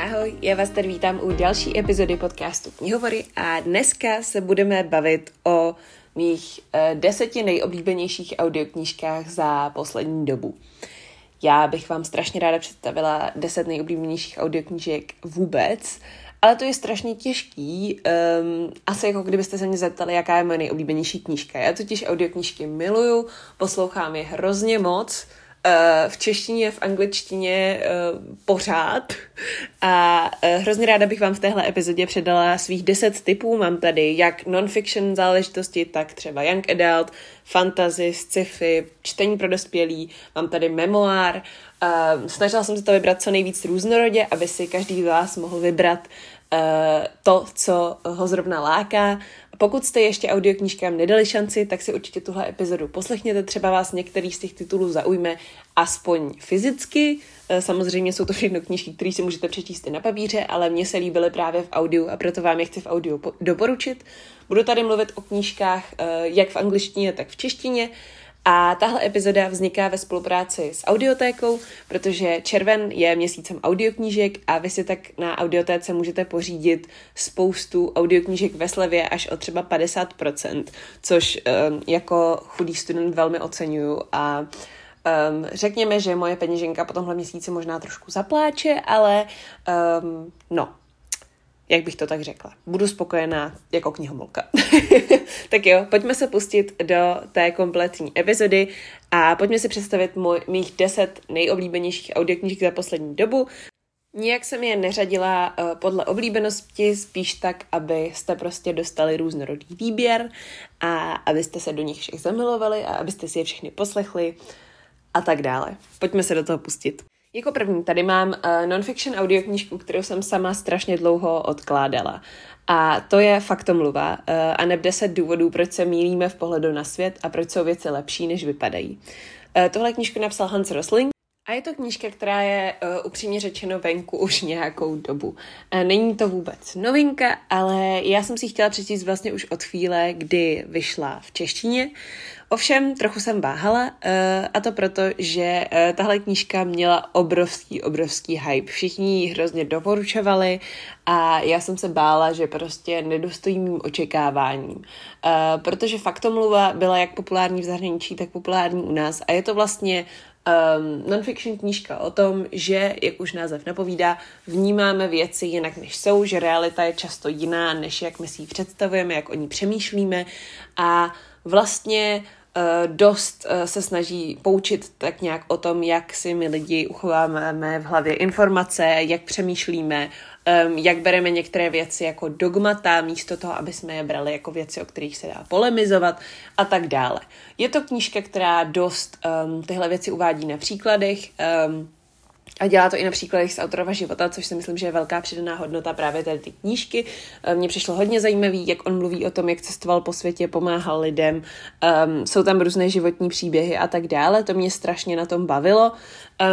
Ahoj, já vás tady vítám u další epizody podcastu Knihovory a dneska se budeme bavit o mých uh, deseti nejoblíbenějších audioknížkách za poslední dobu. Já bych vám strašně ráda představila deset nejoblíbenějších audioknížek vůbec, ale to je strašně těžký. Um, asi jako kdybyste se mě zeptali, jaká je moje nejoblíbenější knížka. Já totiž audioknížky miluju, poslouchám je hrozně moc, Eh, v češtině, v angličtině uh, pořád. A uh, hrozně ráda bych vám v téhle epizodě předala svých deset typů. Mám tady jak non-fiction záležitosti, tak třeba young adult, fantasy, sci-fi, čtení pro dospělí. Mám tady memoár. Snažila jsem se to vybrat co nejvíc různorodě, aby si každý z vás mohl vybrat to, co ho zrovna láká. Pokud jste ještě audioknížkám nedali šanci, tak si určitě tuhle epizodu poslechněte, třeba vás některý z těch titulů zaujme aspoň fyzicky. Eh, samozřejmě jsou to všechno knížky, které si můžete přečíst i na papíře, ale mně se líbily právě v audiu a proto vám je chci v audiu doporučit. Budu tady mluvit o knížkách eh, jak v angličtině, tak v češtině a tahle epizoda vzniká ve spolupráci s Audiotékou, protože červen je měsícem audioknížek a vy si tak na Audiotéce můžete pořídit spoustu audioknížek ve slevě až o třeba 50%, což um, jako chudý student velmi oceňuju. A Um, řekněme, že moje peněženka po tomhle měsíci možná trošku zapláče, ale um, no, jak bych to tak řekla. Budu spokojená jako knihomolka. tak jo, pojďme se pustit do té kompletní epizody a pojďme si představit můj, mých deset nejoblíbenějších audioknížek za poslední dobu. Nijak jsem je neřadila uh, podle oblíbenosti, spíš tak, abyste prostě dostali různorodý výběr a abyste se do nich všech zamilovali a abyste si je všechny poslechli a tak dále. Pojďme se do toho pustit. Jako první tady mám uh, non-fiction audioknížku, kterou jsem sama strašně dlouho odkládala. A to je Faktomluva uh, a neb 10 důvodů, proč se mílíme v pohledu na svět a proč jsou věci lepší, než vypadají. Uh, tohle knížku napsal Hans Rosling a je to knížka, která je uh, upřímně řečeno venku už nějakou dobu. Uh, není to vůbec novinka, ale já jsem si chtěla přečíst vlastně už od chvíle, kdy vyšla v češtině. Ovšem, trochu jsem váhala uh, a to proto, že uh, tahle knížka měla obrovský, obrovský hype. Všichni ji hrozně doporučovali a já jsem se bála, že prostě nedostojí mým očekáváním. Uh, protože faktomluva byla jak populární v zahraničí, tak populární u nás a je to vlastně um, non-fiction knížka o tom, že, jak už název napovídá, vnímáme věci jinak, než jsou, že realita je často jiná, než jak my si ji představujeme, jak o ní přemýšlíme. A vlastně uh, dost uh, se snaží poučit tak nějak o tom, jak si my lidi uchováváme v hlavě informace, jak přemýšlíme, um, jak bereme některé věci jako dogmata, místo toho, aby jsme je brali jako věci, o kterých se dá polemizovat a tak dále. Je to knížka, která dost um, tyhle věci uvádí na příkladech. Um, a dělá to i například z autorova života, což si myslím, že je velká přidaná hodnota právě tady ty knížky. Eh, mně přišlo hodně zajímavý, jak on mluví o tom, jak cestoval po světě, pomáhal lidem, um, jsou tam různé životní příběhy a tak dále. To mě strašně na tom bavilo.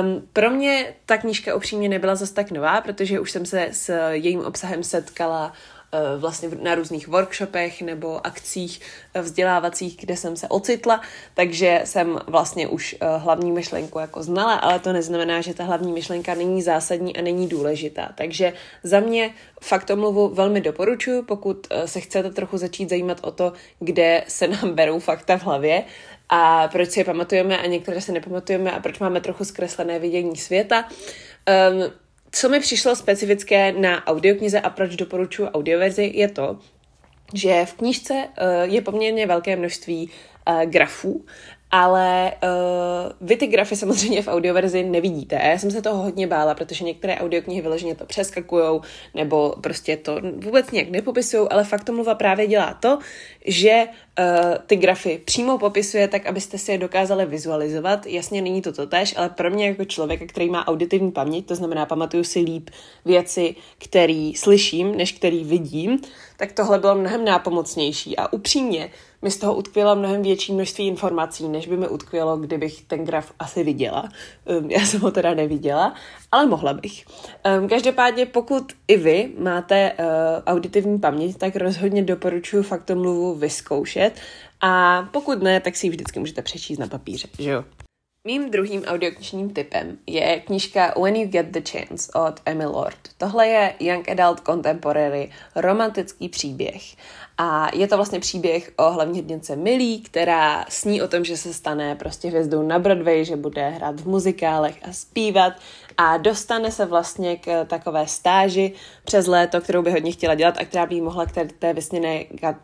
Um, pro mě ta knížka upřímně nebyla zase tak nová, protože už jsem se s jejím obsahem setkala vlastně na různých workshopech nebo akcích eh, vzdělávacích, kde jsem se ocitla, takže jsem vlastně už eh, hlavní myšlenku jako znala, ale to neznamená, že ta hlavní myšlenka není zásadní a není důležitá. Takže za mě fakt omluvu velmi doporučuji, pokud se chcete trochu začít zajímat o to, kde se nám berou fakta v hlavě, a proč si je pamatujeme a některé se nepamatujeme a proč máme trochu zkreslené vidění světa. Um, co mi přišlo specifické na audioknize a proč doporučuji audioverzi, je to, že v knížce uh, je poměrně velké množství uh, grafů ale uh, vy ty grafy samozřejmě v audioverzi nevidíte. Já jsem se toho hodně bála, protože některé audioknihy vyloženě to přeskakujou, nebo prostě to vůbec nějak nepopisují, ale fakt mluva právě dělá to, že uh, ty grafy přímo popisuje tak, abyste si je dokázali vizualizovat. Jasně není to totéž, ale pro mě jako člověka, který má auditivní paměť, to znamená pamatuju si líp věci, který slyším, než který vidím, tak tohle bylo mnohem nápomocnější. A upřímně, mi z toho utkvělo mnohem větší množství informací, než by mi utkvělo, kdybych ten graf asi viděla. Um, já jsem ho teda neviděla, ale mohla bych. Um, každopádně, pokud i vy máte uh, auditivní paměť, tak rozhodně doporučuji faktomluvu vyzkoušet a pokud ne, tak si ji vždycky můžete přečíst na papíře, že jo? Mým druhým audioknižním typem je knižka When You Get the Chance od Emmy Lord. Tohle je Young Adult Contemporary romantický příběh. A je to vlastně příběh o hlavní hrdince Millie, která sní o tom, že se stane prostě hvězdou na Broadway, že bude hrát v muzikálech a zpívat a dostane se vlastně k takové stáži přes léto, kterou by hodně chtěla dělat a která by jí mohla k té, té vysněné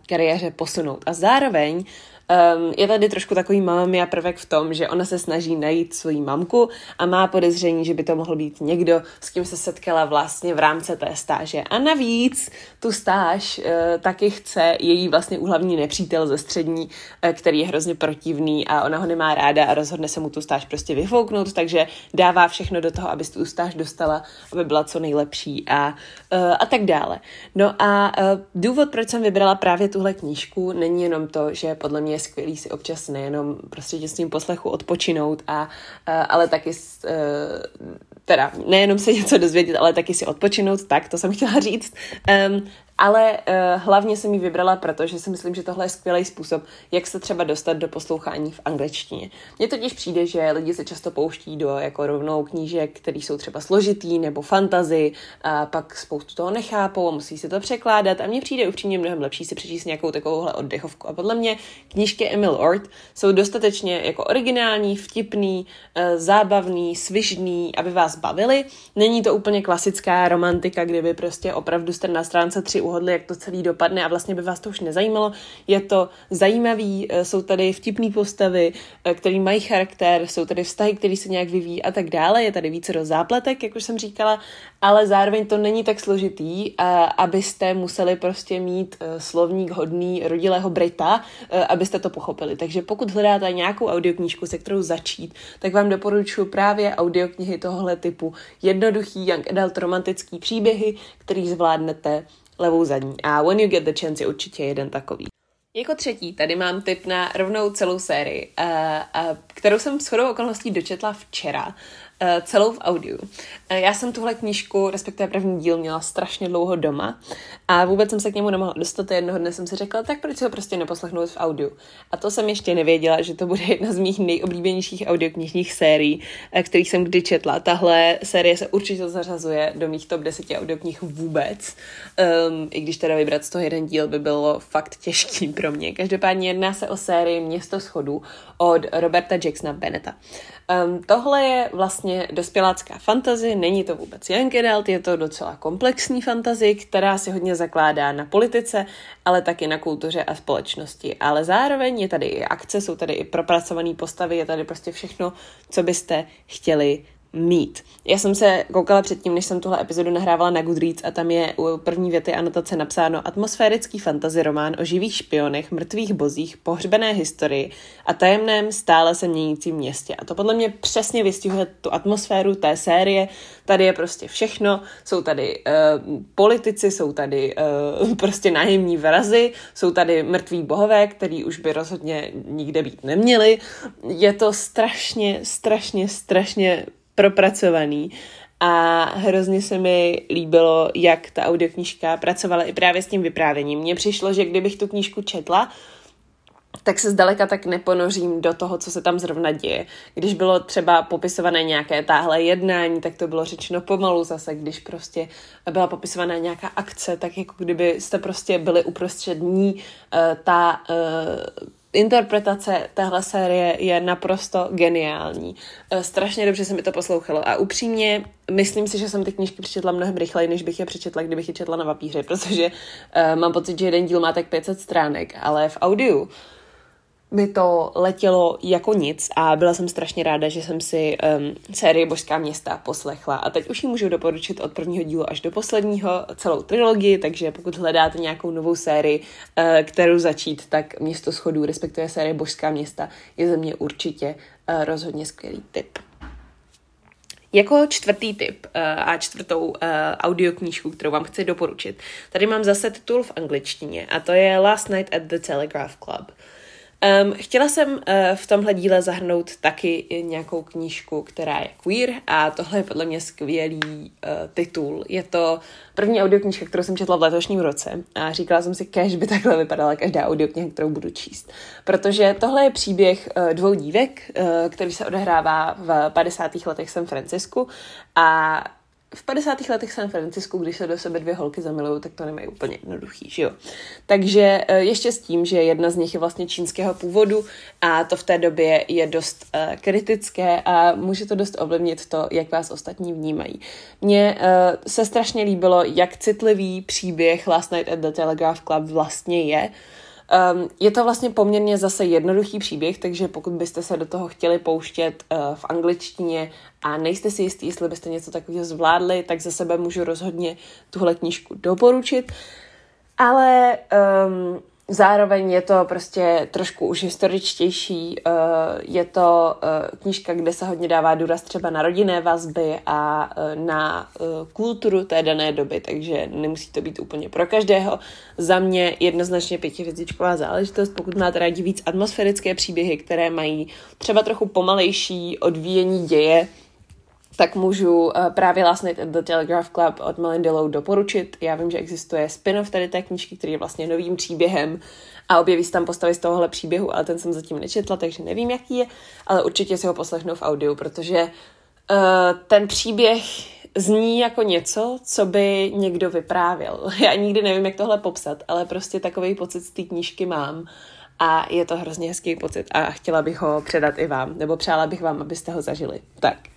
kariéře posunout. A zároveň Um, je tady trošku takový mamami a prvek v tom, že ona se snaží najít svoji mamku a má podezření, že by to mohl být někdo, s kým se setkala vlastně v rámci té stáže. A navíc tu stáž uh, taky chce její vlastně úhlavní nepřítel ze střední, uh, který je hrozně protivný a ona ho nemá ráda a rozhodne se mu tu stáž prostě vyfouknout, takže dává všechno do toho, aby tu stáž dostala, aby byla co nejlepší a, uh, a tak dále. No a uh, důvod, proč jsem vybrala právě tuhle knížku, není jenom to, že podle mě je skvělý si občas nejenom prostě s tím poslechu odpočinout, a, ale taky uh, teda nejenom se něco dozvědět, ale taky si odpočinout, tak to jsem chtěla říct. Um, ale uh, hlavně jsem ji vybrala, protože si myslím, že tohle je skvělý způsob, jak se třeba dostat do poslouchání v angličtině. Mně totiž přijde, že lidi se často pouští do jako rovnou knížek, které jsou třeba složitý nebo fantazy, a pak spoustu toho nechápou a musí se to překládat. A mně přijde upřímně mnohem lepší si přečíst nějakou takovouhle oddechovku. A podle mě knížky Emil Ort jsou dostatečně jako originální, vtipný, uh, zábavný, svižný, aby vás bavili. Není to úplně klasická romantika, kdyby prostě opravdu jste na stránce tři uhodli, jak to celý dopadne a vlastně by vás to už nezajímalo. Je to zajímavý, eh, jsou tady vtipné postavy, eh, které mají charakter, jsou tady vztahy, které se nějak vyvíjí a tak dále. Je tady více do zápletek, jak už jsem říkala, ale zároveň to není tak složitý, abyste museli prostě mít eh, slovník hodný rodilého Brita, abyste to pochopili. Takže pokud hledáte nějakou audioknížku, se kterou začít, tak vám doporučuji právě audioknihy tohohle typu. Jednoduchý young adult romantický příběhy, který zvládnete levou zadní. A When You Get the Chance je určitě jeden takový. Jako třetí tady mám tip na rovnou celou sérii, uh, uh, kterou jsem shodou okolností dočetla včera uh, celou v audiu. Uh, já jsem tuhle knížku, respektive první díl, měla strašně dlouho doma a vůbec jsem se k němu nemohla dostat. Jednoho dne jsem si řekla, tak proč si ho prostě neposlechnout v audiu. A to jsem ještě nevěděla, že to bude jedna z mých nejoblíbenějších audioknižních sérií, uh, kterých jsem kdy četla. Tahle série se určitě zařazuje do mých top 10 audioknih vůbec, um, i když teda vybrat z toho jeden díl by bylo fakt těžký pro mě. Každopádně jedná se o sérii Město schodů od Roberta Jacksona Beneta. Um, tohle je vlastně dospělácká fantazie, není to vůbec young adult, je to docela komplexní fantazie, která si hodně zakládá na politice, ale taky na kultuře a společnosti. Ale zároveň je tady i akce, jsou tady i propracované postavy, je tady prostě všechno, co byste chtěli mít. Já jsem se koukala předtím, než jsem tuhle epizodu nahrávala na Goodreads a tam je u první věty anotace napsáno atmosférický fantasy román o živých špionech, mrtvých bozích, pohřbené historii a tajemném stále se měnícím městě. A to podle mě přesně vystihuje tu atmosféru té série. Tady je prostě všechno. Jsou tady uh, politici, jsou tady uh, prostě nájemní vrazy, jsou tady mrtví bohové, který už by rozhodně nikde být neměli. Je to strašně, strašně, strašně propracovaný a hrozně se mi líbilo, jak ta audioknížka pracovala i právě s tím vyprávěním. Mně přišlo, že kdybych tu knížku četla, tak se zdaleka tak neponořím do toho, co se tam zrovna děje. Když bylo třeba popisované nějaké táhle jednání, tak to bylo řečeno pomalu zase, když prostě byla popisovaná nějaká akce, tak jako kdyby jste prostě byli uprostřed ní, uh, ta uh, interpretace téhle série je naprosto geniální. Eh, strašně dobře se mi to poslouchalo a upřímně myslím si, že jsem ty knížky přečetla mnohem rychleji, než bych je přečetla, kdybych je četla na papíře, protože uh, mám pocit, že jeden díl má tak 500 stránek, ale v audiu mi to letělo jako nic a byla jsem strašně ráda, že jsem si um, sérii Božská města poslechla a teď už ji můžu doporučit od prvního dílu až do posledního celou trilogii, takže pokud hledáte nějakou novou sérii, uh, kterou začít, tak Město schodů, respektive série Božská města, je ze mě určitě uh, rozhodně skvělý tip. Jako čtvrtý tip uh, a čtvrtou uh, audioknížku, kterou vám chci doporučit, tady mám zase titul v angličtině a to je Last Night at the Telegraph Club. Um, chtěla jsem uh, v tomhle díle zahrnout taky nějakou knížku, která je queer a tohle je podle mě skvělý uh, titul. Je to první audioknížka, kterou jsem četla v letošním roce a říkala jsem si, kež by takhle vypadala každá audiokniha, kterou budu číst. Protože tohle je příběh uh, dvou dívek, uh, který se odehrává v 50. letech San Francisku a v 50. letech San Francisku, když se do sebe dvě holky zamilují, tak to nemají úplně jednoduchý, že jo. Takže eh, ještě s tím, že jedna z nich je vlastně čínského původu a to v té době je dost uh, kritické a může to dost ovlivnit to, jak vás ostatní vnímají. Mně uh, se strašně líbilo, jak citlivý příběh Last Night at the Telegraph Club vlastně je, Um, je to vlastně poměrně zase jednoduchý příběh, takže pokud byste se do toho chtěli pouštět uh, v angličtině a nejste si jistý, jestli byste něco takového zvládli, tak za sebe můžu rozhodně tuhle knížku doporučit. Ale um, Zároveň je to prostě trošku už historičtější. Eh, je to eh, knížka, kde se hodně dává důraz třeba na rodinné vazby a eh, na kulturu té dané doby, takže nemusí to být úplně pro každého. Za mě jednoznačně pětivězdičková záležitost, pokud máte rádi víc atmosférické příběhy, které mají třeba trochu pomalejší odvíjení děje, tak můžu uh, právě Last Night at the Telegraph Club od Melindy Lowe doporučit. Já vím, že existuje spin-off tady té knížky, který je vlastně novým příběhem a objeví se tam postavy z tohohle příběhu, ale ten jsem zatím nečetla, takže nevím, jaký je, ale určitě si ho poslechnu v audiu, protože uh, ten příběh zní jako něco, co by někdo vyprávěl. Já nikdy nevím, jak tohle popsat, ale prostě takový pocit z té knížky mám a je to hrozně hezký pocit a chtěla bych ho předat i vám, nebo přála bych vám, abyste ho zažili. Tak.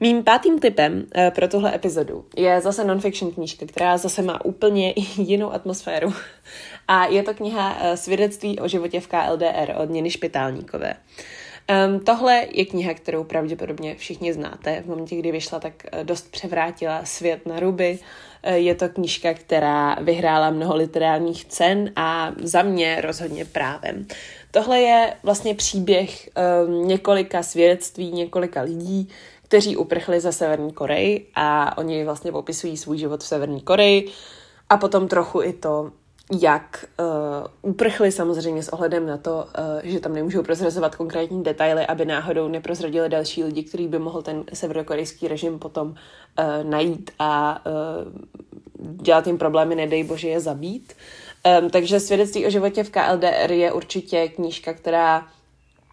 Mým pátým typem uh, pro tuhle epizodu je zase non-fiction knížka, která zase má úplně jinou atmosféru. A je to kniha uh, Svědectví o životě v KLDR od Něny Špitálníkové. Um, tohle je kniha, kterou pravděpodobně všichni znáte. V momentě, kdy vyšla, tak uh, dost převrátila svět na ruby. Je to knížka, která vyhrála mnoho literárních cen a za mě rozhodně právem. Tohle je vlastně příběh um, několika svědectví, několika lidí, kteří uprchli ze Severní Koreji a oni vlastně popisují svůj život v Severní Koreji a potom trochu i to, jak uh, uprchli samozřejmě s ohledem na to, uh, že tam nemůžou prozrazovat konkrétní detaily, aby náhodou neprozradili další lidi, který by mohl ten severokorejský režim potom uh, najít a uh, dělat jim problémy, nedej bože je zabít. Um, takže svědectví o životě v KLDR je určitě knížka, která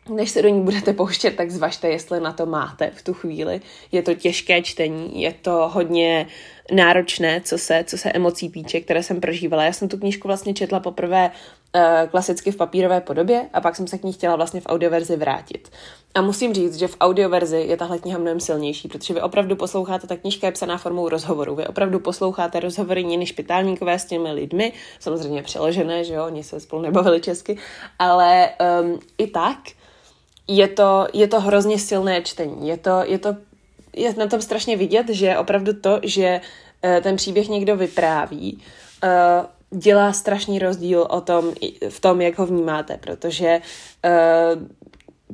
než se do ní budete pouštět, tak zvažte, jestli na to máte v tu chvíli. Je to těžké čtení, je to hodně náročné, co se, co se emocí píče, které jsem prožívala. Já jsem tu knížku vlastně četla poprvé uh, klasicky v papírové podobě a pak jsem se k ní chtěla vlastně v audioverzi vrátit. A musím říct, že v audioverzi je tahle kniha mnohem silnější, protože vy opravdu posloucháte, ta knížka je psaná formou rozhovoru. Vy opravdu posloucháte rozhovory Niny Špitálníkové s těmi lidmi, samozřejmě přeložené, že jo, oni se spolu nebavili česky, ale um, i tak je to, je to hrozně silné čtení. Je to, je to je na tom strašně vidět, že opravdu to, že uh, ten příběh někdo vypráví, uh, dělá strašný rozdíl o tom, v tom, jak ho vnímáte, protože uh,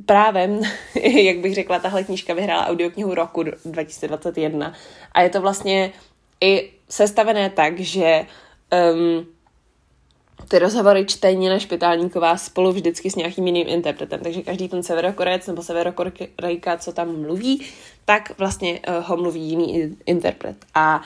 právem, jak bych řekla, tahle knížka vyhrála audioknihu roku 2021 a je to vlastně i sestavené tak, že um, ty rozhovory čtení na Špitálníková spolu vždycky s nějakým jiným interpretem, takže každý ten severokorejec nebo severokorejka, co tam mluví, tak vlastně uh, ho mluví jiný interpret. A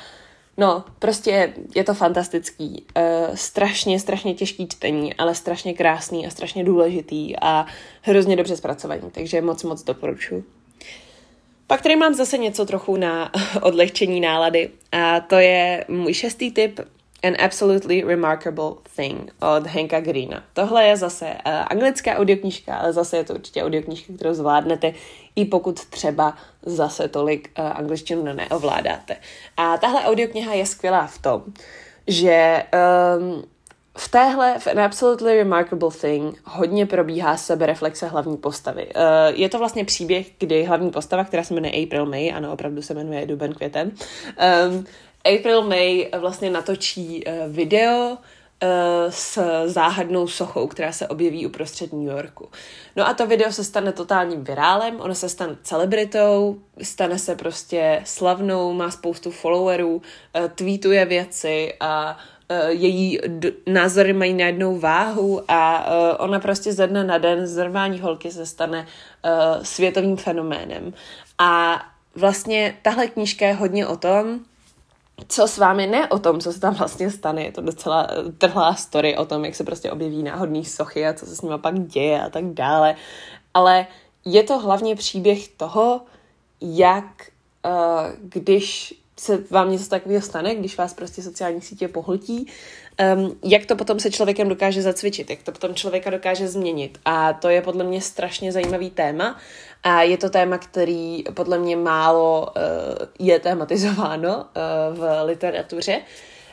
no, prostě je to fantastický, uh, strašně, strašně těžký čtení, ale strašně krásný a strašně důležitý a hrozně dobře zpracovaný, takže moc, moc doporučuji. Pak tady mám zase něco trochu na odlehčení nálady a to je můj šestý tip An Absolutely Remarkable Thing od Hanka Greena. Tohle je zase uh, anglická audioknížka, ale zase je to určitě audioknížka, kterou zvládnete, i pokud třeba zase tolik uh, angličtinu neovládáte. A tahle audiokniha je skvělá v tom, že um, v téhle, v An Absolutely Remarkable Thing, hodně probíhá sebereflexe hlavní postavy. Uh, je to vlastně příběh, kdy hlavní postava, která se jmenuje April May, ano, opravdu se jmenuje Duben květen, um, April May vlastně natočí uh, video uh, s záhadnou sochou, která se objeví uprostřed New Yorku. No a to video se stane totálním virálem, ono se stane celebritou, stane se prostě slavnou, má spoustu followerů, uh, tweetuje věci a její názory mají najednou váhu a ona prostě ze dne na den z normální holky se stane světovým fenoménem. A vlastně tahle knížka je hodně o tom, co s vámi, ne o tom, co se tam vlastně stane, je to docela trhlá story o tom, jak se prostě objeví náhodný sochy a co se s nimi pak děje a tak dále, ale je to hlavně příběh toho, jak uh, když se vám něco takového stane, když vás prostě sociální sítě pohltí, um, jak to potom se člověkem dokáže zacvičit, jak to potom člověka dokáže změnit. A to je podle mě strašně zajímavý téma a je to téma, který podle mě málo uh, je tematizováno uh, v literatuře.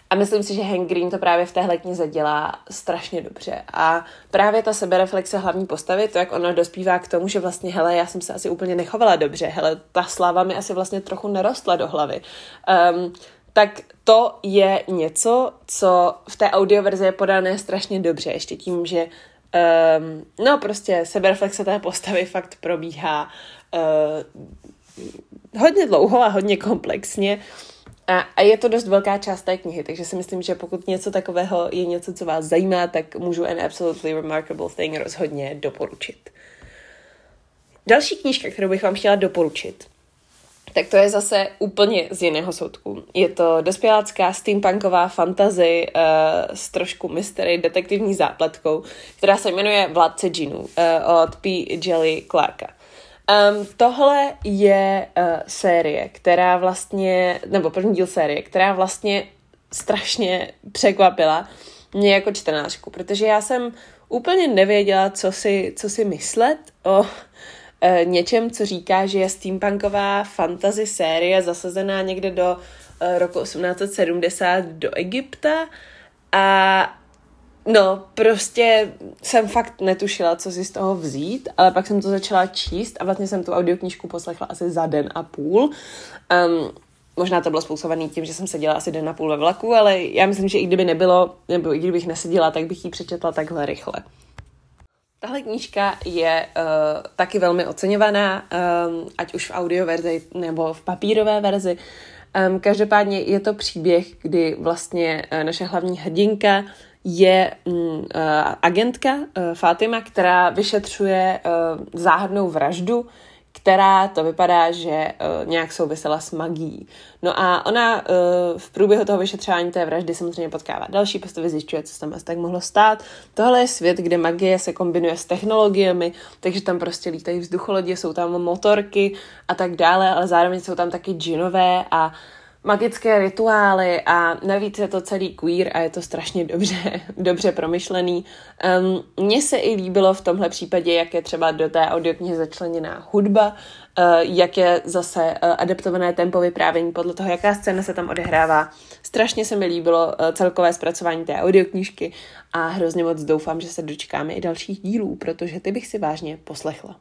A myslím si, že Hank Green to právě v téhle knize dělá strašně dobře. A právě ta sebereflexe hlavní postavy, to, jak ona dospívá k tomu, že vlastně, hele, já jsem se asi úplně nechovala dobře, hele, ta sláva mi asi vlastně trochu nerostla do hlavy. Um, tak to je něco, co v té audioverzi je podané strašně dobře, ještě tím, že um, no prostě sebereflexe té postavy fakt probíhá uh, hodně dlouho a hodně komplexně. A, a je to dost velká část té knihy, takže si myslím, že pokud něco takového je něco, co vás zajímá, tak můžu An Absolutely Remarkable Thing rozhodně doporučit. Další knížka, kterou bych vám chtěla doporučit, tak to je zase úplně z jiného soudku. Je to dospělácká steampunková fantazy uh, s trošku mystery, detektivní zápletkou, která se jmenuje Vládce džinů uh, od P. Jelly Clarka. Um, tohle je uh, série, která vlastně, nebo první díl série, která vlastně strašně překvapila mě jako čtenářku, protože já jsem úplně nevěděla, co si, co si myslet o uh, něčem, co říká, že je steampunková fantasy série zasazená někde do uh, roku 1870 do Egypta a No, prostě jsem fakt netušila, co si z toho vzít, ale pak jsem to začala číst a vlastně jsem tu audioknížku poslechla asi za den a půl. Um, možná to bylo způsobené tím, že jsem seděla asi den a půl ve vlaku, ale já myslím, že i kdyby nebylo, nebo i kdybych neseděla, tak bych ji přečetla takhle rychle. Tahle knížka je uh, taky velmi oceňovaná, um, ať už v audioverzi nebo v papírové verzi. Um, každopádně je to příběh, kdy vlastně uh, naše hlavní hrdinka je eh, agentka uh, Fatima, která vyšetřuje uh, záhadnou vraždu, která to vypadá, že uh, nějak souvisela s magií. No a ona uh, v průběhu toho vyšetřování té vraždy samozřejmě potkává další postavy, zjišťuje, co se tam asi tak mohlo stát. Tohle je svět, kde magie se kombinuje s technologiemi, takže tam prostě lítají vzducholodě, jsou tam motorky a tak dále, ale zároveň jsou tam taky džinové a uh, magické rituály a navíc je to celý queer a je to strašně dobře, dobře promyšlený. Um, Mně se i líbilo v tomhle případě, jak je třeba do té audioknihy začleněná hudba, uh, jak je zase uh, adaptované tempo vyprávění podle toho, jaká scéna se tam odehrává. Strašně se mi líbilo uh, celkové zpracování té audioknížky a hrozně moc doufám, že se dočkáme i dalších dílů, protože ty bych si vážně poslechla.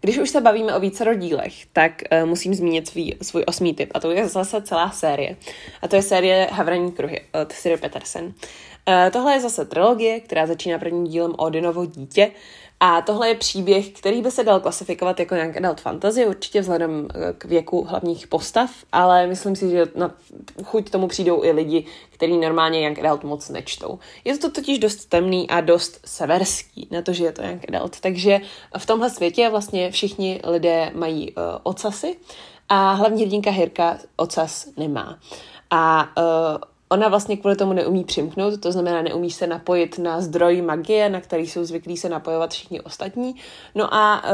Když už se bavíme o více dílech, tak uh, musím zmínit svý, svůj osmý typ a to je zase celá série. A to je série Havraní kruhy od Siri Petersen. Uh, tohle je zase trilogie, která začíná prvním dílem Odinovo dítě a tohle je příběh, který by se dal klasifikovat jako nějak adult fantasy, určitě vzhledem eh, k věku hlavních postav, ale myslím si, že na chuť tomu přijdou i lidi, kteří normálně Young Adult moc nečtou. Je to totiž dost temný a dost severský na to, že je to Young Adult. Takže v tomhle světě vlastně všichni lidé mají uh, ocasy a hlavní hrdinka Hirka ocas nemá. A uh, ona vlastně kvůli tomu neumí přimknout, to znamená neumí se napojit na zdroj magie, na který jsou zvyklí se napojovat všichni ostatní. No a uh,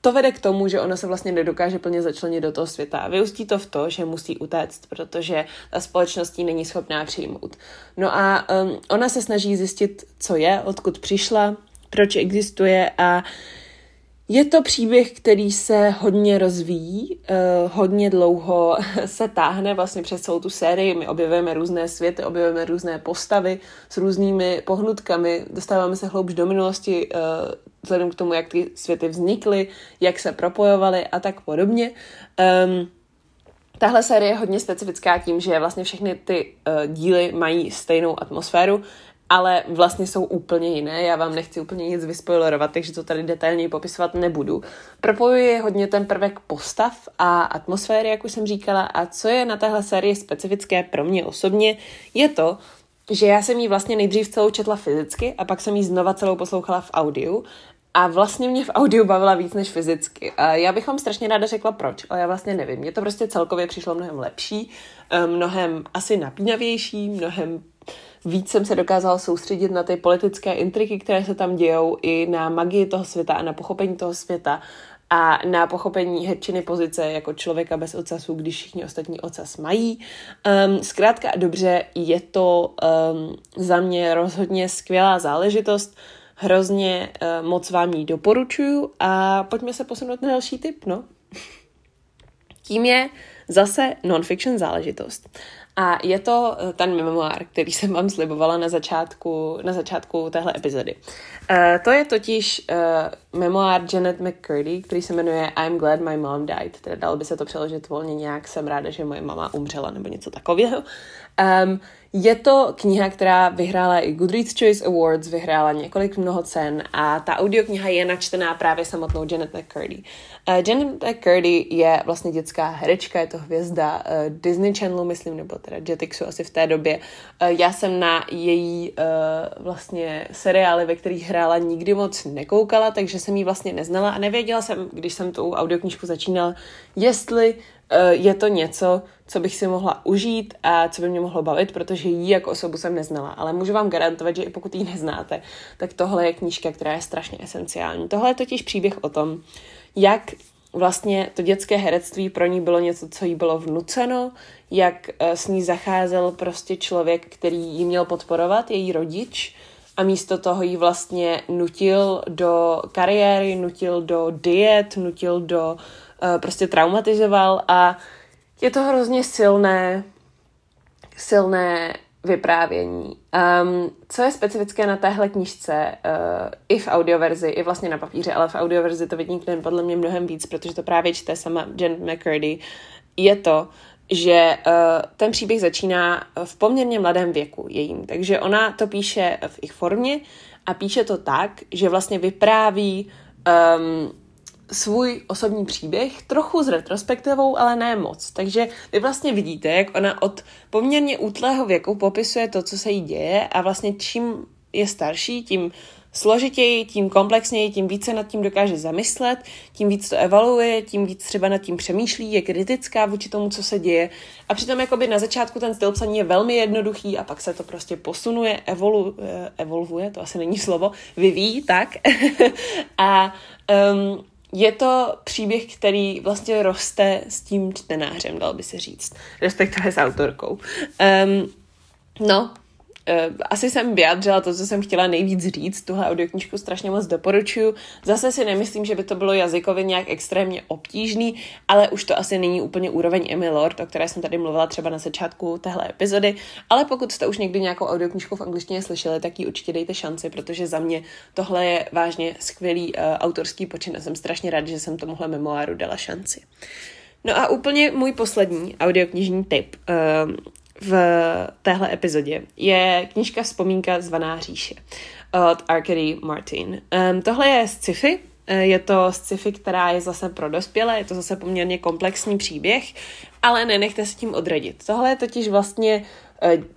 to vede k tomu, že ona se vlastně nedokáže plně začlenit do toho světa. Vyústí to v to, že musí utéct, protože ta společnost ji není schopná přijmout. No a um, ona se snaží zjistit, co je, odkud přišla, proč existuje a uh, je to příběh, který se hodně rozvíjí, uh, hodně dlouho se táhne vlastně přes celou tu sérii. My objevujeme různé světy, objevujeme různé postavy s různými pohnutkami, dostáváme se hloubš do minulosti uh, vzhledem k tomu, jak ty světy vznikly, jak se propojovaly a tak podobně. Um, Tahle série je hodně specifická tím, že vlastně všechny ty uh, díly mají stejnou atmosféru ale vlastně jsou úplně jiné. Já vám nechci úplně nic vyspoilerovat, takže to tady detailněji popisovat nebudu. Propojuje hodně ten prvek postav a atmosféry, jak už jsem říkala, a co je na téhle sérii specifické pro mě osobně, je to, že já jsem ji vlastně nejdřív celou četla fyzicky a pak jsem ji znova celou poslouchala v audiu a vlastně mě v audiu bavila víc než fyzicky. A já bych vám strašně ráda řekla proč, ale já vlastně nevím. Mně to prostě celkově přišlo mnohem lepší, eh, mnohem asi napínavější, mnohem víc jsem se dokázala soustředit na ty politické intriky, které se tam dějou, i na magii toho světa a na pochopení toho světa a na pochopení herčiny pozice jako člověka bez ocasu, když všichni ostatní ocas mají. Um, zkrátka a dobře, je to um, za mě rozhodně skvělá záležitost, hrozně uh, moc vám ji doporučuju a pojďme se posunout na další tip, no. Tím je zase non-fiction záležitost. A je to eh, ten memoár, který jsem vám slibovala na začátku, na začátku téhle epizody. Uh, to je totiž uh, memoár Janet McCurdy, který se jmenuje I'm glad my mom died. Teda dalo by se to přeložit volně nějak, jsem ráda, že moje mama umřela, nebo něco takového. Um, je to kniha, která vyhrála i Goodreads Choice Awards, vyhrála několik mnoho cen a ta audiokniha je načtená právě samotnou Janet McCurdy. Uh, Janet McCurdy je vlastně dětská herečka, je to hvězda uh, Disney Channelu, myslím, nebo teda Jetixu asi v té době. Uh, já jsem na její uh, vlastně seriály, ve kterých hrála, nikdy moc nekoukala, takže jsem ji vlastně neznala a nevěděla jsem, když jsem tu audioknižku začínala, jestli Eh, je to něco, co bych si mohla užít a co by mě mohlo bavit, protože jí jako osobu jsem neznala. Ale můžu vám garantovat, že i pokud ji neznáte, tak tohle je knížka, která je strašně esenciální. Tohle je totiž příběh o tom, jak vlastně to dětské herectví pro ní bylo něco, co jí bylo vnuceno, jak eh, s ní zacházel prostě člověk, který ji měl podporovat, její rodič, a místo toho ji vlastně nutil do kariéry, nutil do diet, nutil do Eh, prostě traumatizoval a je to hrozně silné, silné vyprávění. Um, co je specifické na téhle knižce, uh, i v audioverzi, i vlastně na papíře, ale v audioverzi to vynikne podle mě mnohem víc, protože to právě čte sama Jen McCurdy, je to, že uh, ten příběh začíná v poměrně mladém věku jejím. Takže ona to píše v ich formě a píše to tak, že vlastně vypráví um, svůj osobní příběh, trochu s retrospektivou, ale ne moc. Takže vy vlastně vidíte, jak ona od poměrně útlého věku popisuje to, co se jí děje a vlastně čím je starší, tím složitěji, tím komplexněji, tím více nad tím dokáže zamyslet, tím víc to evaluuje, tím víc třeba nad tím přemýšlí, je kritická vůči tomu, co se děje. A přitom jakoby na začátku ten styl psaní je velmi jednoduchý a pak se to prostě posunuje, evolu, evolvuje, to asi není slovo, vyvíjí, tak. a um, je to příběh, který vlastně roste s tím čtenářem, dal by se říct, respektive s autorkou. Um, no, asi jsem vyjádřila to, co jsem chtěla nejvíc říct. Tuhle audioknižku strašně moc doporučuju. Zase si nemyslím, že by to bylo jazykově nějak extrémně obtížný, ale už to asi není úplně úroveň Emmy Lord, o které jsem tady mluvila třeba na začátku téhle epizody. Ale pokud jste už někdy nějakou audioknižku v angličtině slyšeli, tak ji určitě dejte šanci, protože za mě tohle je vážně skvělý uh, autorský počin a jsem strašně rád, že jsem tomuhle memoáru dala šanci. No a úplně můj poslední audioknižní tip. Uh, v téhle epizodě je knižka Vzpomínka zvaná říše od Arkady Martin. Um, tohle je sci-fi, eh, je to sci-fi, která je zase pro dospělé, je to zase poměrně komplexní příběh, ale nenechte se tím odradit. Tohle je totiž vlastně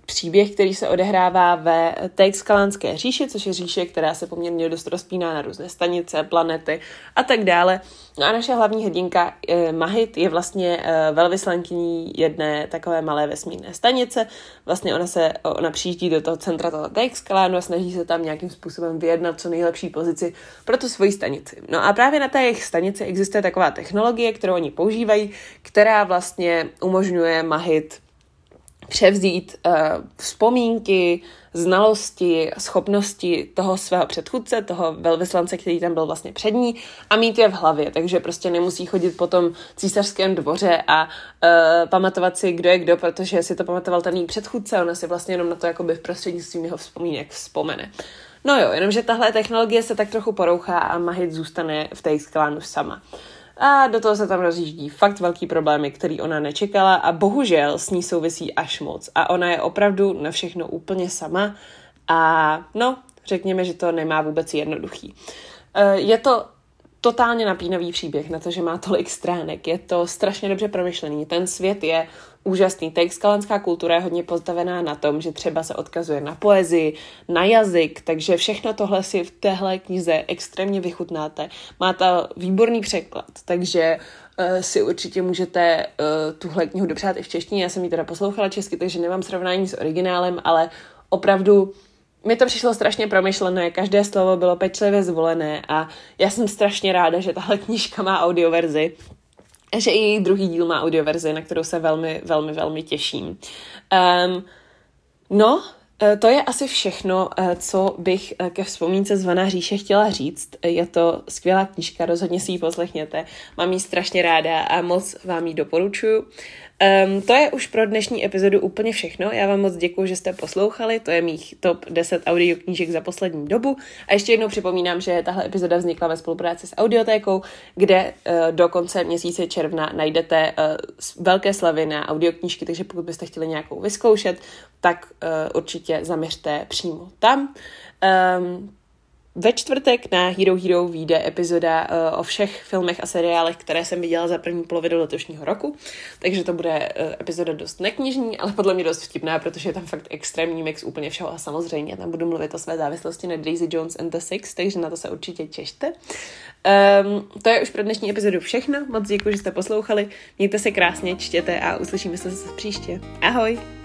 příběh, který se odehrává ve Teixkalánské říši, což je říše, která se poměrně dost rozpíná na různé stanice, planety a tak dále. No a naše hlavní hrdinka eh, Mahit je vlastně eh, velvyslankyní jedné takové malé vesmírné stanice. Vlastně ona se, ona přijíždí do toho centra toho Teixkalánu a snaží se tam nějakým způsobem vyjednat co nejlepší pozici pro tu svoji stanici. No a právě na té jejich stanici existuje taková technologie, kterou oni používají, která vlastně umožňuje Mahit převzít uh, vzpomínky, znalosti, schopnosti toho svého předchůdce, toho velvyslance, který tam byl vlastně před ní a mít je v hlavě, takže prostě nemusí chodit po tom císařském dvoře a uh, pamatovat si, kdo je kdo, protože si to pamatoval ten její předchůdce, ona si vlastně jenom na to jakoby v prostřednictvím jeho vzpomínek vzpomene. No jo, jenomže tahle technologie se tak trochu porouchá a Mahit zůstane v té sklánu sama. Uh, a do toho se tam rozjíždí fakt velký problémy, který ona nečekala a bohužel s ní souvisí až moc. A ona je opravdu na všechno úplně sama a no, řekněme, že to nemá vůbec jednoduchý. Eh, je to totálně napínavý příběh na to, že má tolik stránek. Je to strašně dobře promyšlený. Ten svět je úžasný. Ta exkalandská kultura je hodně postavená na tom, že třeba se odkazuje na poezii, na jazyk, takže všechno tohle si v téhle knize extrémně vychutnáte. Má ta výborný překlad, takže uh, si určitě můžete uh, tuhle knihu dopřát i v češtině. Já jsem ji teda poslouchala česky, takže nemám srovnání s originálem, ale opravdu mi to přišlo strašně promyšlené, každé slovo bylo pečlivě zvolené a já jsem strašně ráda, že tahle knížka má audioverzi, že i její druhý díl má audioverzi, na kterou se velmi, velmi, velmi těším. Um, no, e, to je asi všechno, e, co bych e, ke vzpomínce zvaná říše chtěla říct. Je to skvělá knížka, rozhodně si ji poslechněte. Mám ji strašně ráda a moc vám ji doporučuji. Um, to je už pro dnešní epizodu úplně všechno. Já vám moc děkuji, že jste poslouchali. To je mých top 10 audioknížek za poslední dobu. A ještě jednou připomínám, že tahle epizoda vznikla ve spolupráci s Audiotékou, kde uh, do konce měsíce června najdete uh, velké slavy na audioknížky, takže pokud byste chtěli nějakou vyzkoušet, tak uh, určitě zaměřte přímo tam. Um, ve čtvrtek na Hero Hero vyjde epizoda uh, o všech filmech a seriálech, které jsem viděla za první polovinu letošního roku, takže to bude uh, epizoda dost neknižní, ale podle mě dost vtipná, protože je tam fakt extrémní mix úplně všeho a samozřejmě tam budu mluvit o své závislosti na Daisy Jones and the Six, takže na to se určitě těšte. Um, to je už pro dnešní epizodu všechno, moc děkuji, že jste poslouchali, mějte se krásně, čtěte a uslyšíme se zase příště. Ahoj!